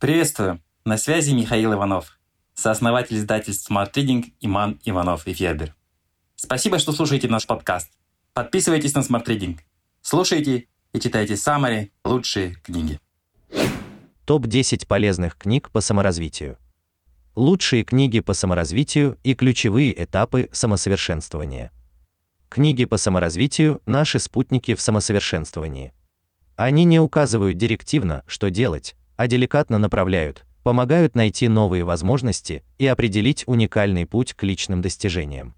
Приветствую! На связи Михаил Иванов, сооснователь издательств Smart Reading Иман Иванов и Федер. Спасибо, что слушаете наш подкаст. Подписывайтесь на Smart Reading. Слушайте и читайте самые лучшие книги. Топ-10 полезных книг по саморазвитию. Лучшие книги по саморазвитию и ключевые этапы самосовершенствования. Книги по саморазвитию – наши спутники в самосовершенствовании. Они не указывают директивно, что делать, а деликатно направляют, помогают найти новые возможности и определить уникальный путь к личным достижениям.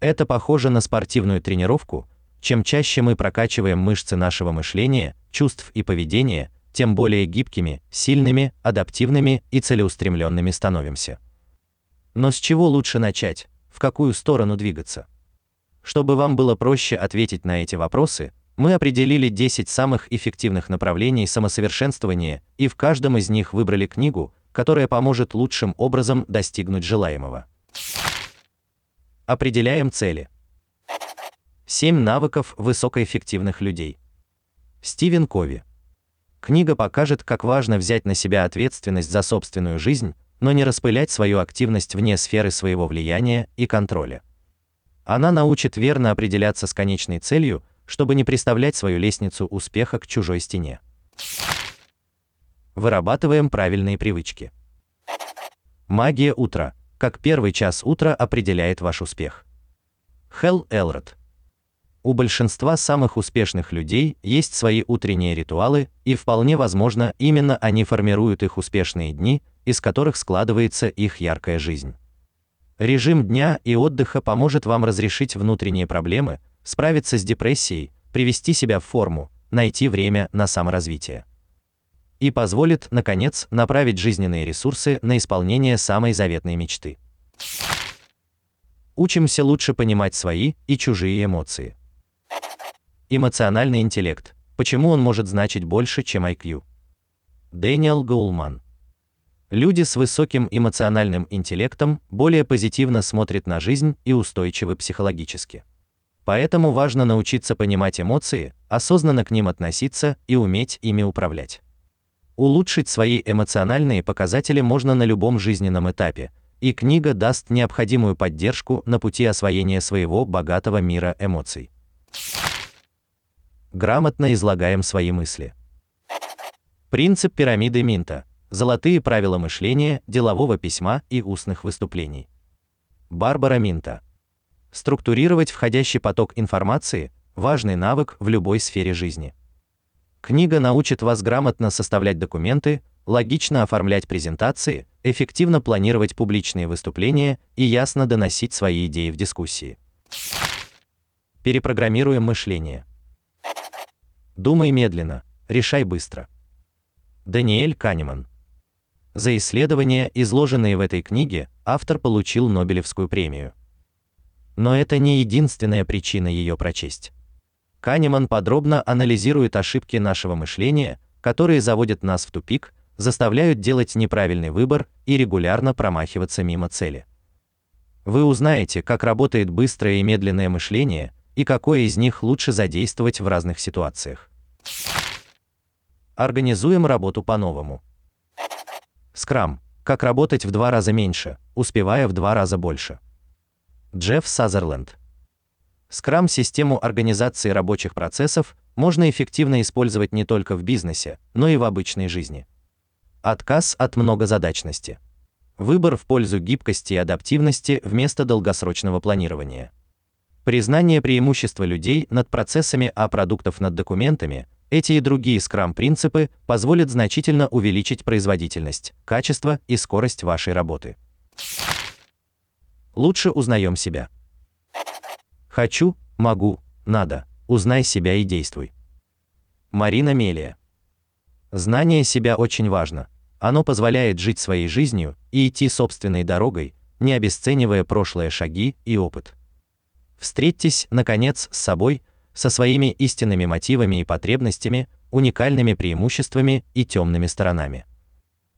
Это похоже на спортивную тренировку. Чем чаще мы прокачиваем мышцы нашего мышления, чувств и поведения, тем более гибкими, сильными, адаптивными и целеустремленными становимся. Но с чего лучше начать? В какую сторону двигаться? Чтобы вам было проще ответить на эти вопросы, мы определили 10 самых эффективных направлений самосовершенствования и в каждом из них выбрали книгу, которая поможет лучшим образом достигнуть желаемого. Определяем цели. 7 навыков высокоэффективных людей. Стивен Кови. Книга покажет, как важно взять на себя ответственность за собственную жизнь, но не распылять свою активность вне сферы своего влияния и контроля. Она научит верно определяться с конечной целью, чтобы не приставлять свою лестницу успеха к чужой стене. Вырабатываем правильные привычки. Магия утра. Как первый час утра определяет ваш успех. Хелл Элрод. У большинства самых успешных людей есть свои утренние ритуалы, и вполне возможно, именно они формируют их успешные дни, из которых складывается их яркая жизнь. Режим дня и отдыха поможет вам разрешить внутренние проблемы, справиться с депрессией, привести себя в форму, найти время на саморазвитие. И позволит, наконец, направить жизненные ресурсы на исполнение самой заветной мечты. Учимся лучше понимать свои и чужие эмоции. Эмоциональный интеллект. Почему он может значить больше, чем IQ? Дэниел Гоулман. Люди с высоким эмоциональным интеллектом более позитивно смотрят на жизнь и устойчивы психологически. Поэтому важно научиться понимать эмоции, осознанно к ним относиться и уметь ими управлять. Улучшить свои эмоциональные показатели можно на любом жизненном этапе, и книга даст необходимую поддержку на пути освоения своего богатого мира эмоций. Грамотно излагаем свои мысли. Принцип пирамиды Минта. Золотые правила мышления, делового письма и устных выступлений. Барбара Минта. Структурировать входящий поток информации важный навык в любой сфере жизни. Книга научит вас грамотно составлять документы, логично оформлять презентации, эффективно планировать публичные выступления и ясно доносить свои идеи в дискуссии. Перепрограммируем мышление. Думай медленно, решай быстро. Даниэль Канеман. За исследования, изложенные в этой книге, автор получил Нобелевскую премию. Но это не единственная причина ее прочесть. Канеман подробно анализирует ошибки нашего мышления, которые заводят нас в тупик, заставляют делать неправильный выбор и регулярно промахиваться мимо цели. Вы узнаете, как работает быстрое и медленное мышление и какое из них лучше задействовать в разных ситуациях. Организуем работу по-новому. Скрам. Как работать в два раза меньше, успевая в два раза больше. Джефф Сазерленд. Скрам-систему организации рабочих процессов можно эффективно использовать не только в бизнесе, но и в обычной жизни. Отказ от многозадачности. Выбор в пользу гибкости и адаптивности вместо долгосрочного планирования. Признание преимущества людей над процессами, а продуктов над документами. Эти и другие скрам-принципы позволят значительно увеличить производительность, качество и скорость вашей работы лучше узнаем себя. Хочу, могу, надо. Узнай себя и действуй. Марина Мелия. Знание себя очень важно. Оно позволяет жить своей жизнью и идти собственной дорогой, не обесценивая прошлые шаги и опыт. Встретьтесь, наконец, с собой, со своими истинными мотивами и потребностями, уникальными преимуществами и темными сторонами.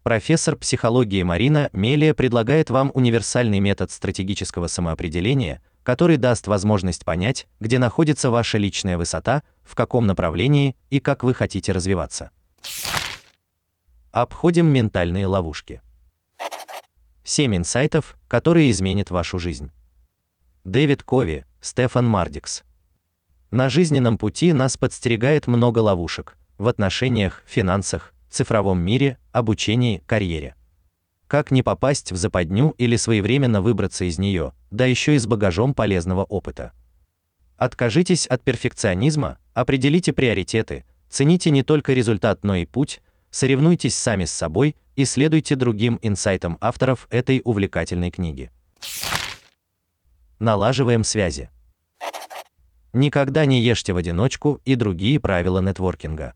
Профессор психологии Марина Мелия предлагает вам универсальный метод стратегического самоопределения, который даст возможность понять, где находится ваша личная высота, в каком направлении и как вы хотите развиваться. Обходим ментальные ловушки. 7 инсайтов, которые изменят вашу жизнь. Дэвид Кови, Стефан Мардикс. На жизненном пути нас подстерегает много ловушек в отношениях, финансах, цифровом мире, обучении, карьере. Как не попасть в западню или своевременно выбраться из нее, да еще и с багажом полезного опыта. Откажитесь от перфекционизма, определите приоритеты, цените не только результат, но и путь, соревнуйтесь сами с собой и следуйте другим инсайтам авторов этой увлекательной книги. Налаживаем связи. Никогда не ешьте в одиночку и другие правила нетворкинга.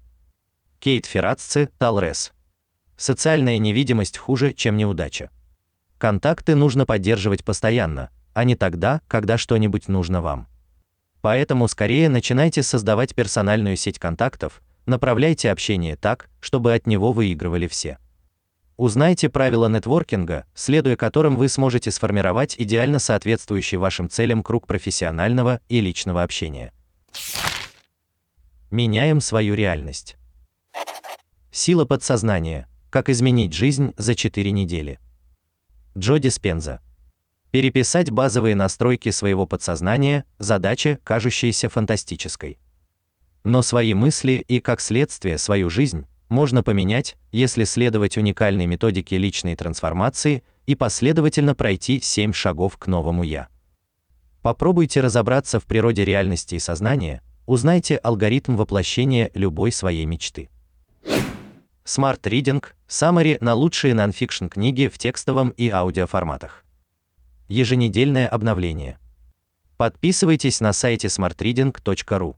Кейт Феррацци, Талрес. Социальная невидимость хуже, чем неудача. Контакты нужно поддерживать постоянно, а не тогда, когда что-нибудь нужно вам. Поэтому скорее начинайте создавать персональную сеть контактов, Направляйте общение так, чтобы от него выигрывали все. Узнайте правила нетворкинга, следуя которым вы сможете сформировать идеально соответствующий вашим целям круг профессионального и личного общения. Меняем свою реальность. Сила подсознания. Как изменить жизнь за 4 недели. Джо Диспенза. Переписать базовые настройки своего подсознания задача, кажущаяся фантастической. Но свои мысли и, как следствие, свою жизнь можно поменять, если следовать уникальной методике личной трансформации и последовательно пройти семь шагов к новому я. Попробуйте разобраться в природе реальности и сознания, узнайте алгоритм воплощения любой своей мечты. Smart Reading – Summary на лучшие нонфикшн книги в текстовом и аудиоформатах. Еженедельное обновление. Подписывайтесь на сайте smartreading.ru.